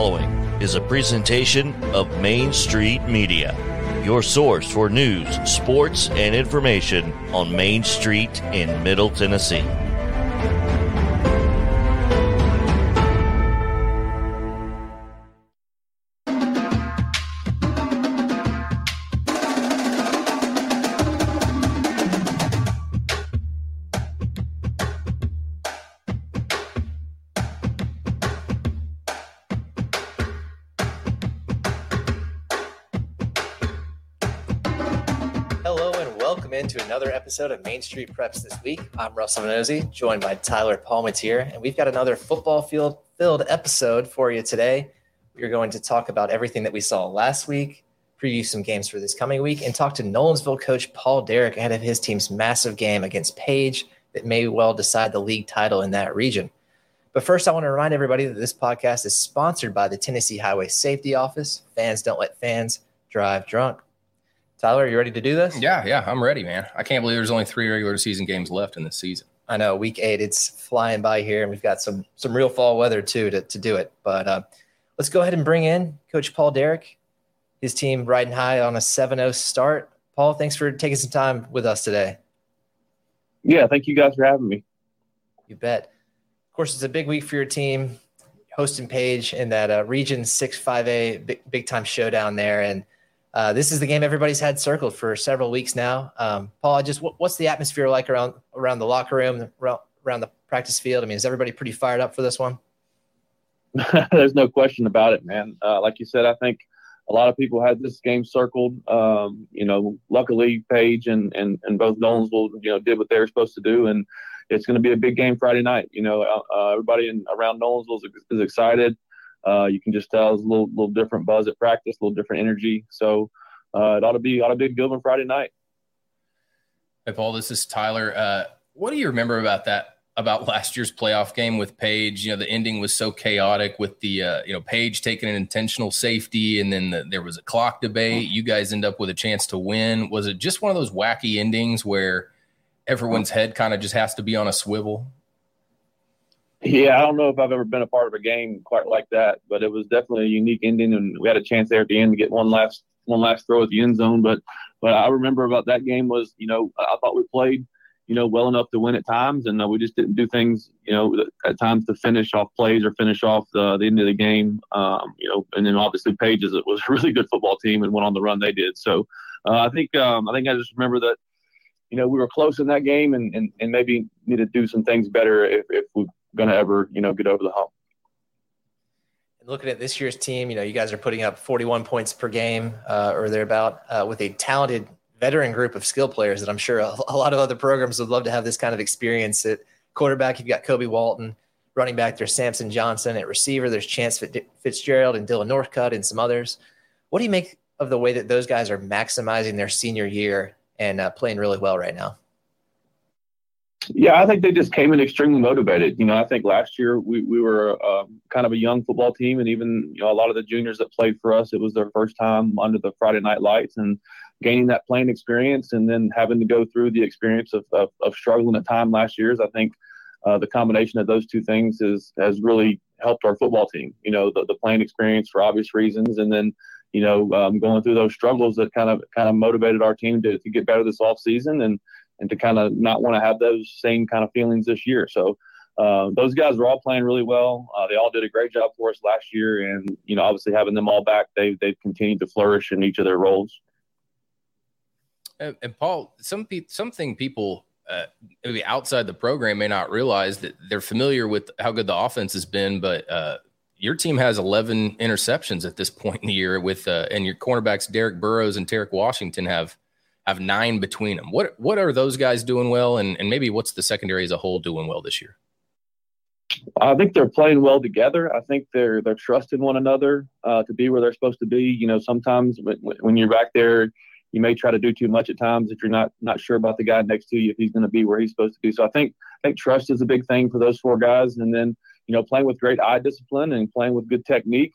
following is a presentation of Main Street Media, your source for news, sports, and information on Main Street in Middle Tennessee. Episode of Main Street Preps this week. I'm Russell Vannozzi, joined by Tyler Palmatier, and we've got another football field filled episode for you today. We are going to talk about everything that we saw last week, preview some games for this coming week, and talk to Nolensville coach Paul Derrick ahead of his team's massive game against Page that may well decide the league title in that region. But first, I want to remind everybody that this podcast is sponsored by the Tennessee Highway Safety Office. Fans don't let fans drive drunk. Tyler, are you ready to do this? Yeah, yeah, I'm ready, man. I can't believe there's only three regular season games left in this season. I know week eight, it's flying by here, and we've got some some real fall weather too to, to do it. But uh, let's go ahead and bring in Coach Paul Derrick, his team riding high on a 7-0 start. Paul, thanks for taking some time with us today. Yeah, thank you guys for having me. You bet. Of course, it's a big week for your team, hosting Page in that uh, Region Six Five A big, big time showdown there, and uh, this is the game everybody's had circled for several weeks now. Um, Paul, just what, what's the atmosphere like around around the locker room, around, the practice field? I mean, is everybody pretty fired up for this one? There's no question about it, man. Uh, like you said, I think a lot of people had this game circled. Um, you know, luckily Page and, and, and both Nolensville, you know, did what they were supposed to do. And it's going to be a big game Friday night. You know, uh, everybody in, around Nolensville is, is excited. Uh, you can just tell it's a little, little different buzz at practice, a little different energy. So uh, it ought to be, ought to be a good one Friday night. Hey, Paul, this is Tyler. Uh, what do you remember about that about last year's playoff game with Page. You know, the ending was so chaotic with the uh, you know Page taking an intentional safety, and then the, there was a clock debate. You guys end up with a chance to win. Was it just one of those wacky endings where everyone's head kind of just has to be on a swivel? Yeah, I don't know if I've ever been a part of a game quite like that, but it was definitely a unique ending, and we had a chance there at the end to get one last one last throw at the end zone. But but I remember about that game was you know I thought we played you know, well enough to win at times, and uh, we just didn't do things, you know, at times to finish off plays or finish off the, the end of the game. Um, you know, and then obviously Pages it was a really good football team and went on the run they did. So uh, I think um, I think I just remember that, you know, we were close in that game, and and, and maybe need to do some things better if, if we're going to ever, you know, get over the hump. And looking at this year's team, you know, you guys are putting up 41 points per game uh, or thereabout uh, with a talented veteran group of skill players that I'm sure a, a, lot of other programs would love to have this kind of experience. At quarterback, you've got Kobe Walton. Running back, there's Samson Johnson. At receiver, there's Chance Fitzgerald and Dylan Northcutt and some others. What do you make of the way that those guys are maximizing their senior year and uh, playing really well right now? Yeah, I think they just came in extremely motivated. You know, I think last year we, we were uh, kind of a young football team, and even you know a lot of the juniors that played for us, it was their first time under the Friday night lights, and gaining that playing experience and then having to go through the experience of, of, of struggling at time last year's, I think uh, the combination of those two things is has really helped our football team. You know, the, the playing experience for obvious reasons, and then you know um, going through those struggles that kind of kind of motivated our team to, to get better this off season and and to kind of not want to have those same kind of feelings this year. So. Uh, those guys were all playing really well. Uh, they all did a great job for us last year, and you know, obviously having them all back, they they've continued to flourish in each of their roles. And, and Paul, some pe- something people uh, maybe outside the program may not realize that they're familiar with how good the offense has been, but uh, your team has 11 interceptions at this point in the year with uh, and your cornerbacks Derek Burrows and Tarek Washington have have nine between them. What what are those guys doing well, and and maybe what's the secondary as a whole doing well this year? I think they're playing well together. I think they're they're trusting one another uh, to be where they're supposed to be. You know, sometimes when, when you're back there you may try to do too much at times if you're not not sure about the guy next to you if he's going to be where he's supposed to be. So I think I think trust is a big thing for those four guys, and then you know playing with great eye discipline and playing with good technique,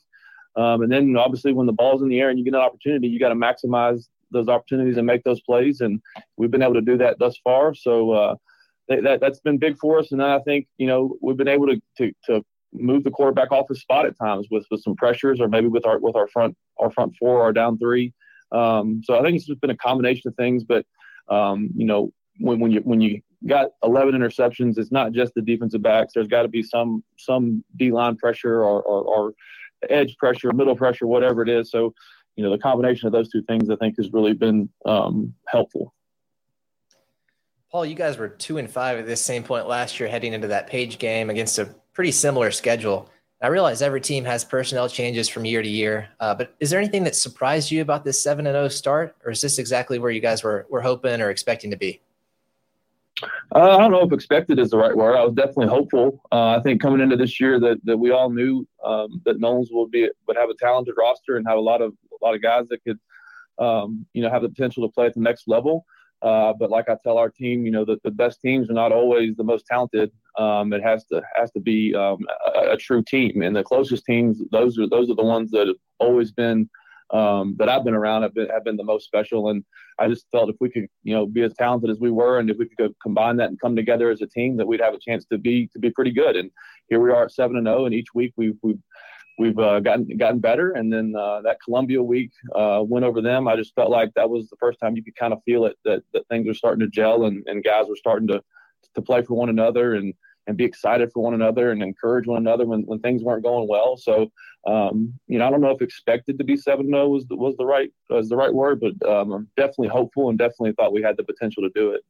um, and then obviously when the ball's in the air and you get an opportunity, you got to maximize those opportunities and make those plays, and we've been able to do that thus far. So uh, that that's been big for us, and I think you know we've been able to to, to move the quarterback off his spot at times with with some pressures, or maybe with our with our front our front four, our down three. Um, so I think it's just been a combination of things. But um, you know, when when you when you got 11 interceptions, it's not just the defensive backs. There's got to be some some D line pressure or, or, or edge pressure, middle pressure, whatever it is. So you know, the combination of those two things, I think, has really been um, helpful. Paul, you guys were two and five at this same point last year, heading into that Page game against a pretty similar schedule. I realize every team has personnel changes from year to year, uh, but is there anything that surprised you about this seven and zero oh start, or is this exactly where you guys were were hoping or expecting to be? Uh, I don't know if expected is the right word. I was definitely hopeful. Uh, I think coming into this year that, that we all knew um, that Nolans would be would have a talented roster and have a lot of lot of guys that could um, you know have the potential to play at the next level. Uh, but like I tell our team, you know, the, the best teams are not always the most talented. Um, it has to has to be um, a, a, true team, and the closest teams those are those are the ones that have always been um, that I've been around have been have been the most special. And I just felt if we could, you know, be as talented as we were, and if we could combine that and come together as a team, that we'd have a chance to be to be pretty good. And here we are at seven and zero, oh, and each week we've we've we've uh, gotten gotten better. And then uh, that Columbia week uh, went over them. I just felt like that was the first time you could kind of feel it that, that things were starting to gel and, and guys were starting to to play for one another and and be excited for one another and encourage one another when, when things weren't going well. So, um, you know, I don't know if expected to be seven zero was the, was the right was the right word, but um, I'm definitely hopeful and definitely thought we had the potential to do it.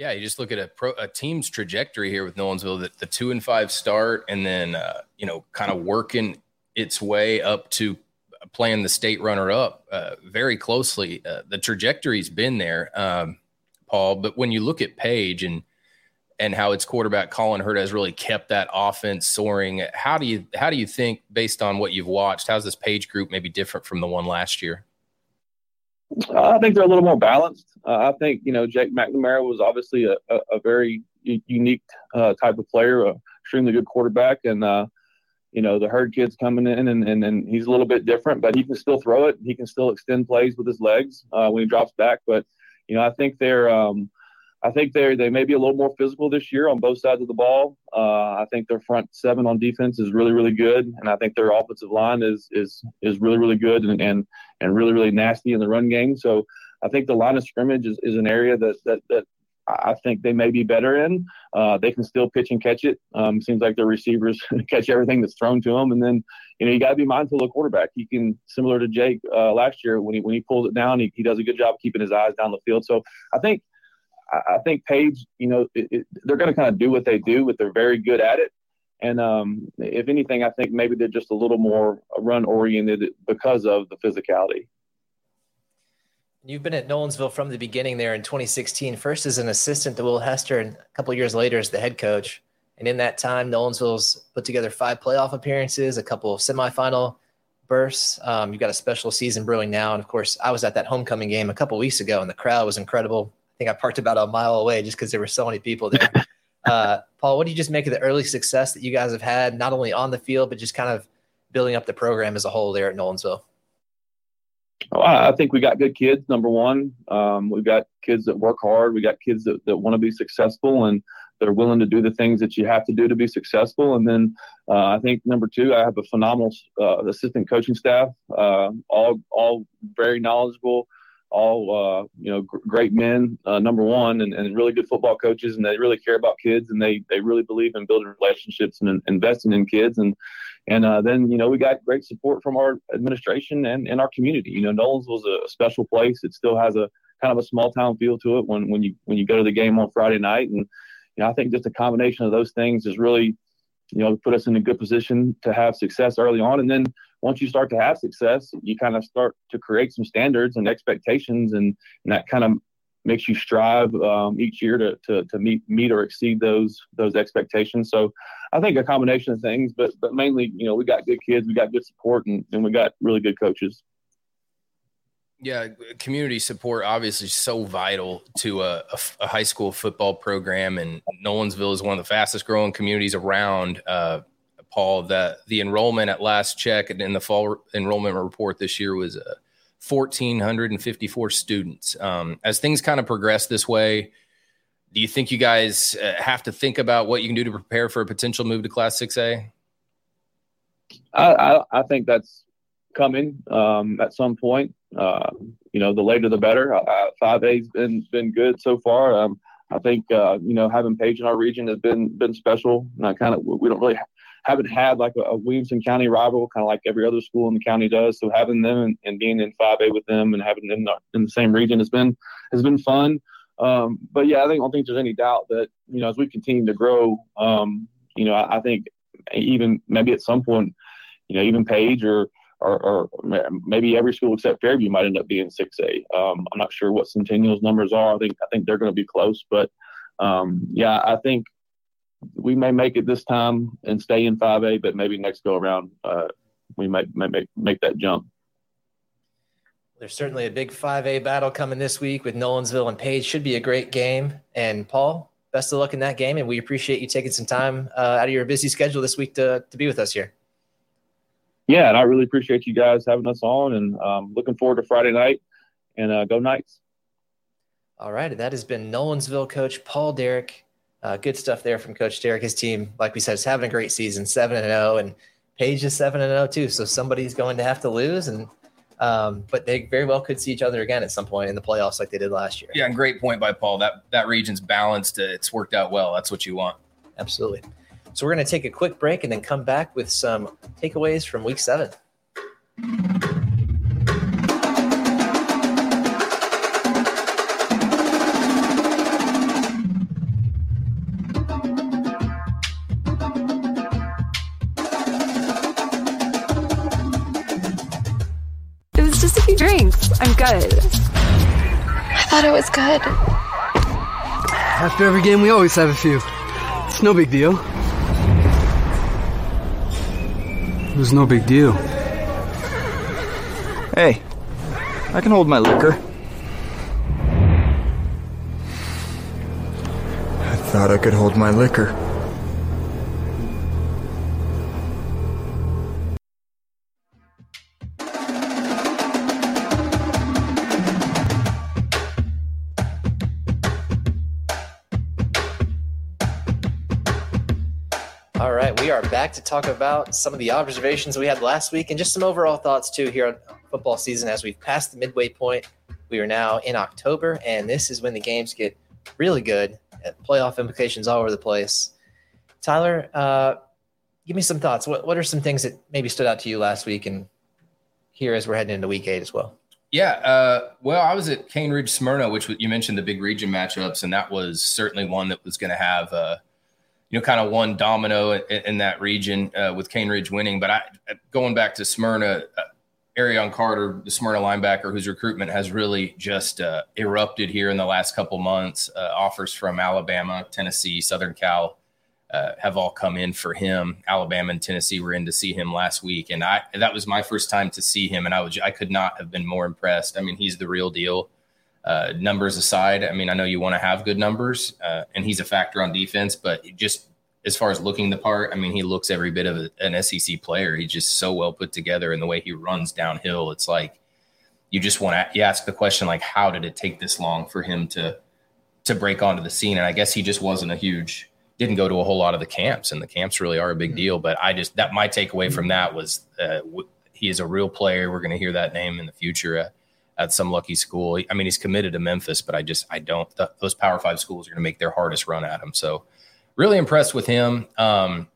Yeah, you just look at a, pro, a team's trajectory here with Nolensville, that the two and five start, and then uh, you know, kind of working its way up to playing the state runner up uh, very closely. Uh, the trajectory's been there, um, Paul. But when you look at Page and and how its quarterback Colin Hurd has really kept that offense soaring, how do you how do you think, based on what you've watched, how's this Page group maybe different from the one last year? I think they're a little more balanced. Uh, I think you know Jake McNamara was obviously a, a, a very unique uh, type of player, a extremely good quarterback, and uh, you know the Hurd kid's coming in, and, and and he's a little bit different, but he can still throw it. He can still extend plays with his legs uh, when he drops back. But you know I think they're um, I think they they may be a little more physical this year on both sides of the ball. Uh, I think their front seven on defense is really really good, and I think their offensive line is is is really really good and and, and really really nasty in the run game. So I think the line of scrimmage is, is an area that that that I think they may be better in. Uh, they can still pitch and catch it. Um, seems like their receivers catch everything that's thrown to them, and then you know you got to be mindful of the quarterback. He can similar to Jake uh, last year when he when he pulls it down, he, he does a good job keeping his eyes down the field. So I think I, think Page, you know, it, it, they're going to kind of do what they do, but they're very good at it. And um, if anything, I think maybe they're just a little more run oriented because of the physicality. You've been at Nolensville from the beginning there in 2016, first as an assistant to Will Hester, and a couple years later as the head coach. And in that time, Nolensville's put together five playoff appearances, a couple of semifinal bursts. Um, you've got a special season brewing now. And of course, I was at that homecoming game a couple weeks ago, and the crowd was incredible think I parked about a mile away just because there were so many people there. uh, Paul, what do you just make of the early success that you guys have had, not only on the field, but just kind of building up the program as a whole there at Nolensville? Oh, I think we got good kids. Number one, um, we've got kids that work hard. We got kids that, that want to be successful and they're willing to do the things that you have to do to be successful. And then uh, I think number two, I have a phenomenal uh, assistant coaching staff, uh, all all very knowledgeable, all uh, you know gr- great men uh, number one and, and really good football coaches and they really care about kids and they they really believe in building relationships and investing in kids and and uh, then you know we got great support from our administration and, and our community. You know Nolens was a special place. It still has a kind of a small town feel to it when when you when you go to the game on Friday night and you know I think just a combination of those things is really you know put us in a good position to have success early on and then once you start to have success, you kind of start to create some standards and expectations, and, and that kind of makes you strive um, each year to, to, to meet meet or exceed those those expectations. So I think a combination of things, but but mainly, you know, we got good kids, we got good support, and, and we got really good coaches. Yeah, community support obviously so vital to a, high school football program, and Nolensville is one of the fastest growing communities around. Uh, Paul, that the enrollment at last check and in the fall enrollment report this year was uh, 1,454 students. Um, as things kind of progress this way, do you think you guys uh, have to think about what you can do to prepare for a potential move to Class 6A? I, I, I think that's coming um, at some point. Uh, you know, the later the better. Five A's been been good so far. Um, I think uh, you know having Page in our region has been been special. And I kind of we don't really haven't had like a, a Williamson County rival, kind of like every other school in the county does. So having them and, and being in 5A with them and having them in the, same region has been has been fun. Um, but yeah, I think I don't think there's any doubt that you know as we continue to grow, um, you know, I, I, think even maybe at some point, you know, even Page or or, or maybe every school except Fairview might end up being 6A. Um, I'm not sure what Centennial's numbers are. I think I think they're going to be close, but um, yeah, I think we may make it this time and stay in 5A, but maybe next go around uh, we might, might make make that jump. There's certainly a big 5A battle coming this week with Nolensville and Page. Should be a great game. And Paul, best of luck in that game. And we appreciate you taking some time uh, out of your busy schedule this week to, to be with us here. Yeah, and I really appreciate you guys having us on and um, looking forward to Friday night and uh, go Knights. All right. That has been Nolensville coach Paul Derrick. Uh, good stuff there from Coach Derrick. His team, like we said, is having a great season, seven and zero, and Page is seven and zero oh too. So somebody's going to have to lose, and um, but they very well could see each other again at some point in the playoffs, like they did last year. Yeah, and great point by Paul. That that region's balanced. It's worked out well. That's what you want. Absolutely. So we're going to take a quick break and then come back with some takeaways from Week Seven. Drinks. I'm good. I thought it was good. After every game, we always have a few. It's no big deal. It was no big deal. Hey, I can hold my liquor. I thought I could hold my liquor. Back to talk about some of the observations we had last week and just some overall thoughts too here on football season as we've passed the midway point. We are now in October, and this is when the games get really good. Playoff implications all over the place. Tyler, uh, give me some thoughts. What what are some things that maybe stood out to you last week and here as we're heading into week eight as well? Yeah, uh, well, I was at Cane Ridge Smyrna, which you mentioned the big region matchups, and that was certainly one that was going to have uh, you know, kind of one domino in, in that region uh, with Cane Ridge winning. But I, going back to Smyrna, uh, Arion Carter, the Smyrna linebacker, whose recruitment has really just uh, erupted here in the last couple months. Uh, offers from Alabama, Tennessee, Southern Cal uh, have all come in for him. Alabama and Tennessee were in to see him last week, and I that was my first time to see him, and I was I could not have been more impressed. I mean, he's the real deal. Uh, numbers aside, I mean, I know you want to have good numbers, uh, and he's a factor on defense, but just as far as looking the part, I mean, he looks every bit of a, an SEC player. He's just so well put together, and the way he runs downhill, it's like you just want to you ask the question like, how did it take this long for him to to break onto the scene? And I guess he just wasn't a huge, didn't go to a whole lot of the camps, and the camps really are a big deal. But I just that my takeaway from that was uh, w- he is a real player. We're going to hear that name in the future. At some lucky school. I mean, he's committed to Memphis, but I just I don't. Th- those Power Five schools are going to make their hardest run at him. So, really impressed with him. Um,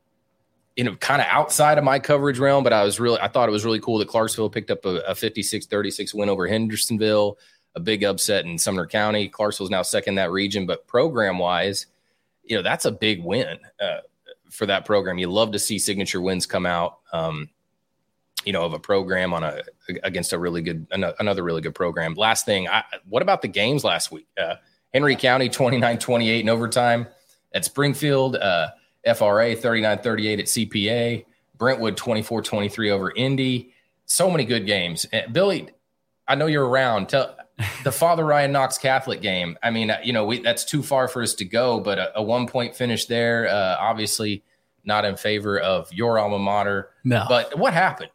you know, kind of outside of my coverage realm, but I was really I thought it was really cool that Clarksville picked up a, a 56-36 win over Hendersonville, a big upset in Sumner County. Clarksville's now second that region, but program wise, you know, that's a big win uh, for that program. You love to see signature wins come out. Um, you know, of a program on a against a really good another really good program. Last thing, I, what about the games last week? Uh, Henry County 29-28 in overtime at Springfield, uh, FRA 39-38 at CPA, Brentwood 24-23 over Indy. So many good games. And Billy, I know you're around. Tell the Father Ryan Knox Catholic game. I mean, you know, we, that's too far for us to go, but a, a one point finish there, uh, obviously not in favor of your alma mater. No. But what happened?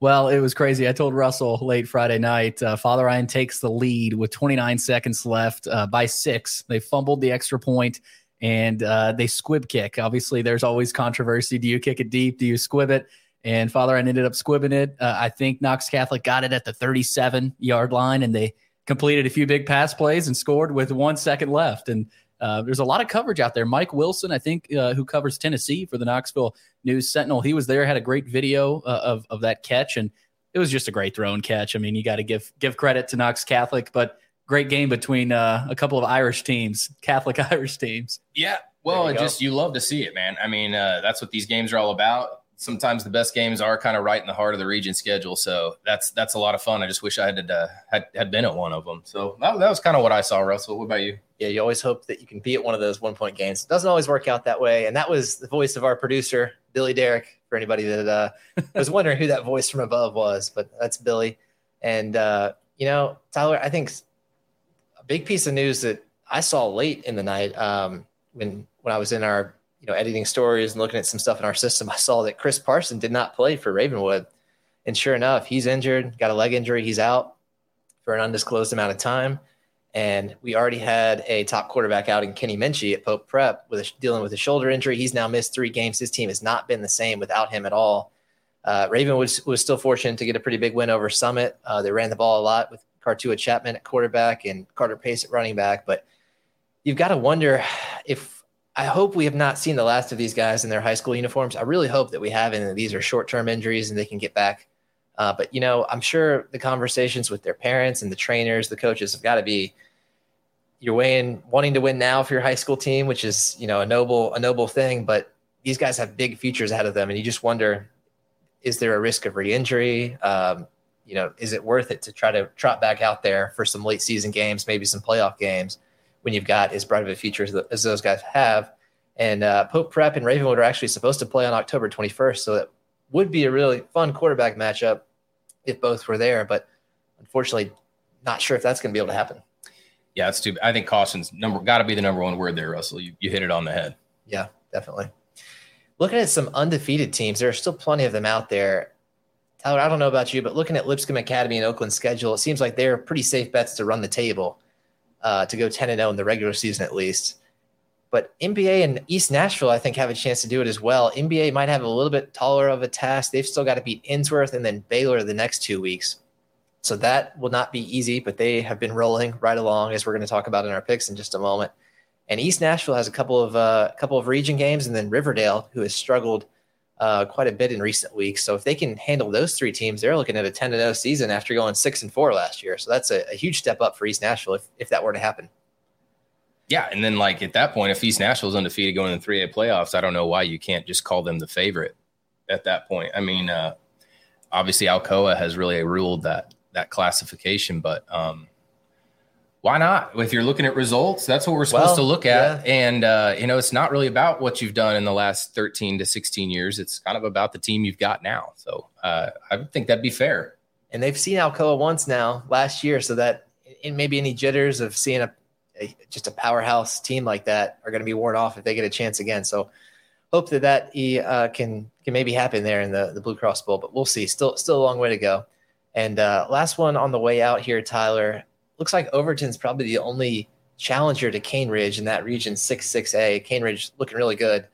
Well, it was crazy. I told Russell late Friday night. Uh, Father Ryan takes the lead with 29 seconds left uh, by six. They fumbled the extra point and uh, they squib kick. Obviously, there's always controversy. Do you kick it deep? Do you squib it? And Father Ryan ended up squibbing it. Uh, I think Knox Catholic got it at the 37 yard line, and they completed a few big pass plays and scored with one second left. And uh, there's a lot of coverage out there. Mike Wilson, I think, uh, who covers Tennessee for the Knoxville News Sentinel, he was there, had a great video uh, of of that catch, and it was just a great throw and catch. I mean, you got to give give credit to Knox Catholic, but great game between uh, a couple of Irish teams, Catholic Irish teams. Yeah, well, it just you love to see it, man. I mean, uh, that's what these games are all about sometimes the best games are kind of right in the heart of the region schedule. So that's that's a lot of fun. I just wish I had uh, had, had been at one of them. So that, that was kind of what I saw. Russell, what about you? Yeah, you always hope that you can be at one of those one point games. It doesn't always work out that way. And that was the voice of our producer, Billy Derrick. For anybody that uh, was wondering who that voice from above was, but that's Billy. And uh, you know, Tyler, I think a big piece of news that I saw late in the night um, when when I was in our you know, editing stories and looking at some stuff in our system, I saw that Chris Parson did not play for Ravenwood. And sure enough, he's injured, got a leg injury. He's out for an undisclosed amount of time. And we already had a top quarterback out in Kenny Minchey at Pope Prep with a, dealing with a shoulder injury. He's now missed three games. His team has not been the same without him at all. Uh, Raven was, was still fortunate to get a pretty big win over Summit. Uh, they ran the ball a lot with Cartua Chapman at quarterback and Carter Pace at running back. But you've got to wonder if I hope we have not seen the last of these guys in their high school uniforms. I really hope that we haven't, and these are short term injuries and they can get back. Uh, but you know, I'm sure the conversations with their parents and the trainers, the coaches have got to be you're weighing wanting to win now for your high school team, which is you know a noble a noble thing. But these guys have big futures ahead of them, and you just wonder: is there a risk of re-injury? Um, you know, is it worth it to try to trot back out there for some late season games, maybe some playoff games? When you've got as bright of a future as, as those guys have. And uh, Pope Prep and Ravenwood are actually supposed to play on October 21st, so that would be a really fun quarterback matchup if both were there. But unfortunately, not sure if that's going to be able to happen. Yeah, it's too. I think caution's number got to be the number one word there, Russell. You, you hit it on the head. Yeah, definitely. Looking at some undefeated teams, there are still plenty of them out there. Tyler, I don't know about you, but looking at Lipscomb Academy and Oakland's schedule, it seems like they're pretty safe bets to run the table uh, to go 10 and 0 in the regular season at least. But NBA and East Nashville, I think, have a chance to do it as well. NBA might have a little bit taller of a task. They've still got to beat Ensworth and then Baylor the next two weeks. So that will not be easy, but they have been rolling right along, as we're going to talk about in our picks in just a moment. And East Nashville has a couple of uh, couple of region games, and then Riverdale, who has struggled uh, quite a bit in recent weeks. So if they can handle those three teams, they're looking at a 10 0 season after going 6 and 4 last year. So that's a, a, huge step up for East Nashville if, if that were to happen. Yeah. And then, like, at that point, if East Nashville's undefeated going in the 3A playoffs, I don't know why you can't just call them the favorite at that point. I mean, uh, obviously, Alcoa has really ruled that that classification, but um, why not? If you're looking at results, that's what we're supposed well, to look at. Yeah. And, uh, you know, it's not really about what you've done in the last 13 to 16 years. It's kind of about the team you've got now. So uh, I think that'd be fair. And they've seen Alcoa once now last year. So that maybe any jitters of seeing a, a, just a powerhouse team like that are going to be worn off if they get a chance again. So hope that that uh, can, can maybe happen there in the, the Blue Cross Bowl, but we'll see. Still, still a long way to go. And uh, last one on the way out here, Tyler looks like Overton's probably the only challenger to Cane Ridge in that region, 6-6A. Cane Ridge looking really good.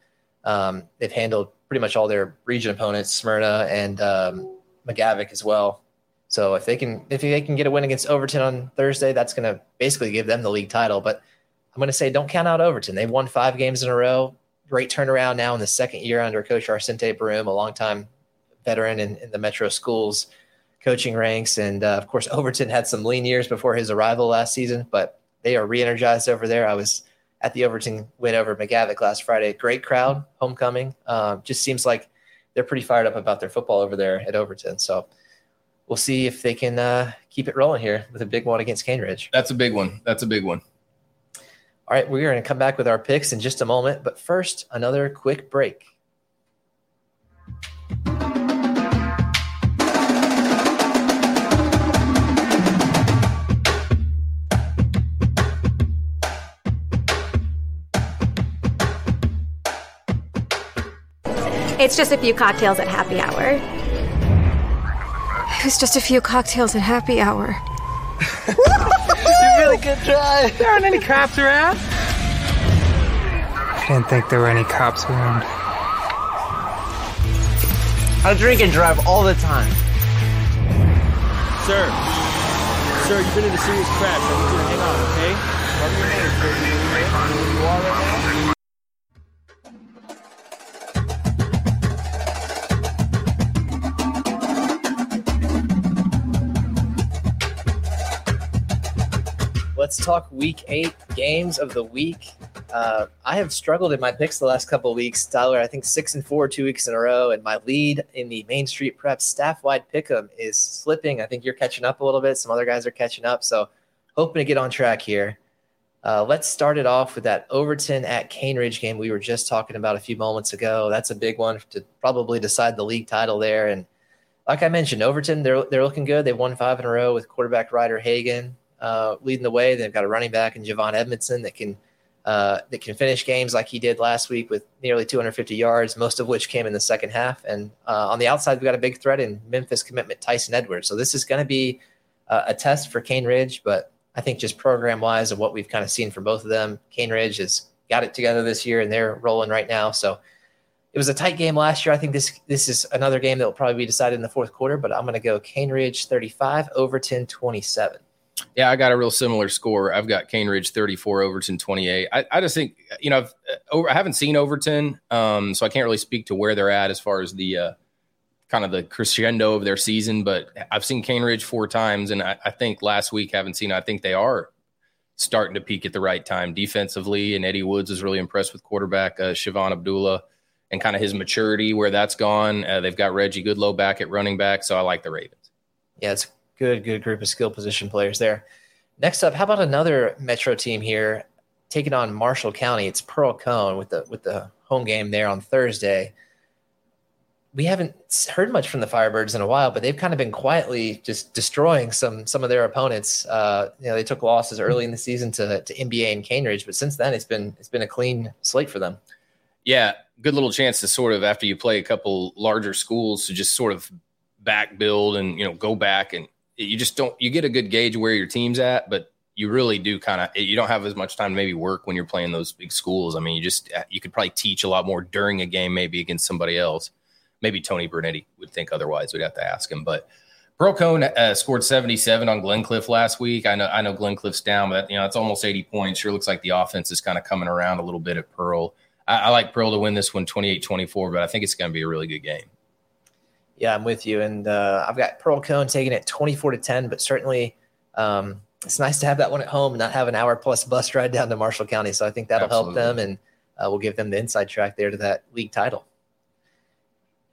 Um, they've handled pretty much all their region opponents, Smyrna and um, McGavock as well. So if they can if they can get a win against Overton on Thursday, that's going to basically give them the league title. But I'm going to say don't count out Overton. They've won five games in a row. Great turnaround now in the second year under Coach Arcente Barum, a longtime veteran in, in the Metro schools coaching ranks. And uh, of course, Overton had some lean years before his arrival last season, but they are re energized over there. I was at the Overton win over McGavock last Friday. Great crowd, homecoming. Um, just seems like they're pretty fired up about their football over there at Overton. So we'll see if they can uh, keep it rolling here with a big one against Cane Ridge. That's a big one. That's a big one. All right, we're going to come back with our picks in just a moment. But first, another quick break. It's just a few cocktails at happy hour. It was just a few cocktails at happy hour. you really good try. There aren't any cops around. I didn't think there were any cops around. I drink and drive all the time. Sir, sir, you've been in a serious crash. I need you to hang on, okay? Let's talk week eight games of the week. Uh, I have struggled in my picks the last couple weeks. Tyler, I think six and four, two weeks in a row, and my lead in the Main Street Prep staff wide pick'em is slipping. I think you're catching up a little bit. Some other guys are catching up, so hoping to get on track here. Uh, let's start it off with that Overton at Cane Ridge game we were just talking about a few moments ago. That's a big one to probably decide the league title there. And like I mentioned, Overton they're they're looking good. They've won five in a row with quarterback Ryder Hagan uh, leading the way. They've got a running back in Javon Edmondson that can uh, that can finish games like he did last week with nearly 250 yards, most of which came in the second half. And uh, on the outside, we've got a big threat in Memphis commitment Tyson Edwards. So this is going to be uh, a test for Cane Ridge, but I think just program wise of what we've kind of seen from both of them, Cane Ridge has got it together this year and they're rolling right now. So it was a tight game last year. I think this this is another game that will probably be decided in the fourth quarter, but I'm going to go Cane Ridge 35, Overton 27. Yeah, I got a real similar score. I've got Cane Ridge 34, Overton 28. I, I just think, you know, I've, over, I haven't seen Overton, um, so I can't really speak to where they're at as far as the uh, kind of the crescendo of their season. But I've seen Cane Ridge four times, and I, I think last week haven't seen. I think they are starting to peak at the right time defensively. And Eddie Woods is really impressed with quarterback uh, Shavon Abdullah and kind of his maturity where that's gone. Uh, they've got Reggie Goodlow back at running back, so I like the Ravens. Yeah, it's good, good group of skill position players there. Next up, how about another Metro team here taking on Marshall County? It's Pearl-Cohn with the with the home game there on Thursday. We haven't heard much from the Firebirds in a while, but they've kind of been quietly just destroying some some of their opponents. Uh, you know, they took losses early in the season to to NBA and Cane Ridge, but since then it's been it's been a clean slate for them. Yeah, good little chance to sort of after you play a couple larger schools to just sort of back build and you know go back and you just don't you get a good gauge where your team's at, but you really do kind of you don't have as much time to maybe work when you're playing those big schools. I mean, you just you could probably teach a lot more during a game, maybe against somebody else. Maybe Tony Bernetti would think otherwise. We'd have to ask him. But Pearl-Cohn uh, scored 77 on Glencliff last week. I know I know Glencliff's down, but you know it's almost 80 points. Sure looks like the offense is kind of coming around a little bit at Pearl. I, I like Pearl to win this one 28-24, but I think it's going to be a really good game. Yeah, I'm with you, and uh, I've got Pearl-Cohn taking it 24 to 10, but certainly um, it's nice to have that one at home and not have an hour plus bus ride down to Marshall County. So I think that'll Absolutely. help them, and uh, we'll give them the inside track there to that league title.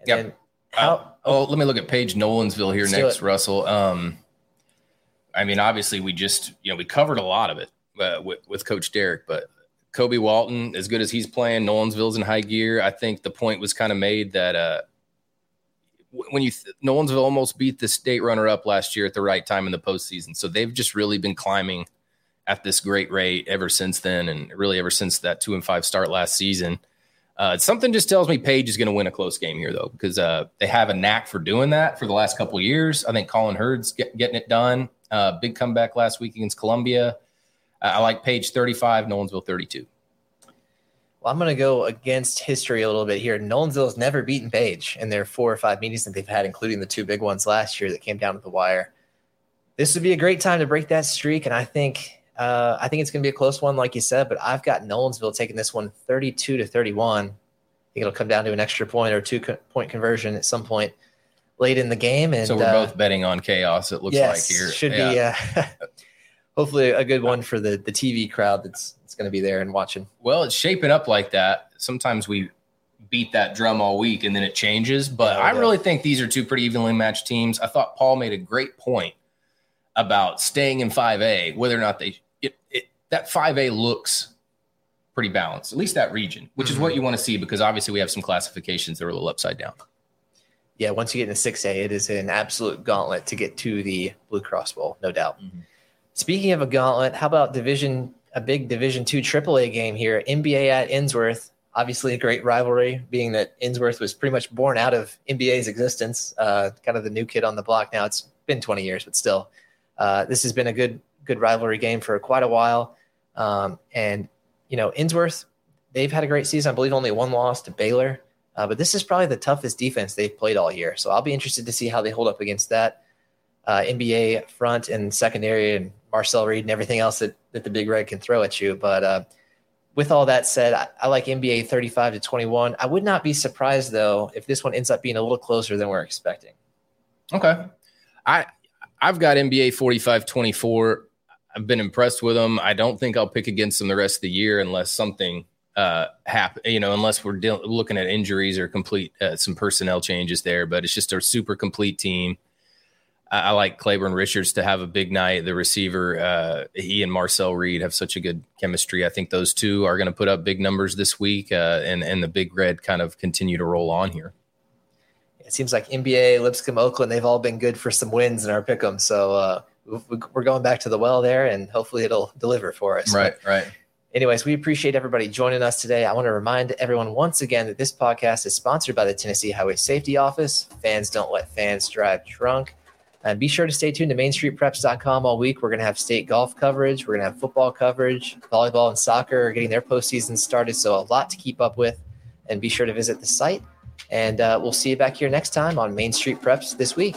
Yeah. Uh, oh, let me look at Page Nolensville here next, Russell. Um, I mean, obviously, we just you know we covered a lot of it uh, with with Coach Derrick, but Kobe Walton, as good as he's playing, Nolensville's in high gear. I think the point was kind of made that uh, when you th- Nolensville almost beat the state runner up last year at the right time in the postseason, so they've just really been climbing at this great rate ever since then, and really ever since that two and five start last season. Uh, something just tells me Page is going to win a close game here, though, because uh, they have a knack for doing that for the last couple years. I think Colin Hurd's get, getting it done. Uh, big comeback last week against Columbia. I like Page 35, Nolensville 32. Well, I'm going to go against history a little bit here. Nolensville's never beaten Page in their four or five meetings that they've had, including the two big ones last year that came down to the wire. This would be a great time to break that streak, and I think uh, I think it's going to be a close one, like you said. But I've got Nolensville taking this one 32 to 31. I think it'll come down to an extra point or two co- point conversion at some point late in the game. And so we're uh, both betting on chaos. It looks yes, like here should yeah. be uh, hopefully a good one for the the TV crowd that's that's going to be there and watching. Well, it's shaping up like that. Sometimes we beat that drum all week and then it changes. But yeah, I really think these are two pretty evenly matched teams. I thought Paul made a great point about staying in 5A, whether or not they it, it that 5A looks pretty balanced, at least that region, which mm-hmm. is what mm-hmm. you want to see because obviously we have some classifications that are a little upside down. Yeah, once you get into 6A, it is an absolute gauntlet to get to the Blue Cross Bowl, no doubt. Mm-hmm. Speaking of a gauntlet, how about Division a big Division two AAA game here? NBA at Ensworth obviously a great rivalry, being that Ensworth was pretty much born out of NBA's existence. Uh, kind of the new kid on the block now. It's been 20 years, but still, uh, this has been a good good rivalry game for quite a while. Um, and you know, Ensworth, they've had a great season. I believe only one loss to Baylor, uh, but this is probably the toughest defense they've played all year. So I'll be interested to see how they hold up against that uh, NBA front and secondary and Marcel Reed and everything else that, that the Big Red can throw at you. But uh, with all that said, I, I, like NBA 35 to 21. I would not be surprised though if this one ends up being a little closer than we're expecting. Okay. I I've got NBA 45 24. I've been impressed with them. I don't think I'll pick against them the rest of the year unless something uh happen you know unless we're de- looking at injuries or complete uh, some personnel changes there but it's just a super complete team I, I, like Claiborne Richards to have a big night the receiver uh he and Marcel Reed have such a good chemistry I think those two are going to put up big numbers this week uh and and the big red kind of continue to roll on here it seems like NBA Lipscomb Oakland they've all been good for some wins in our pick'em so uh we're going back to the well there and hopefully it'll deliver for us right but, right Anyways, we appreciate everybody joining us today. I want to remind everyone once again that this podcast is sponsored by the Tennessee Highway Safety Office. Fans don't let fans drive drunk. And be sure to stay tuned to MainStreetPreps.com all week. We're going to have state golf coverage. We're going to have football coverage. Volleyball and soccer are getting their postseason started. So, a lot to keep up with. And be sure to visit the site. And uh, we'll see you back here next time on Main Street Preps this week.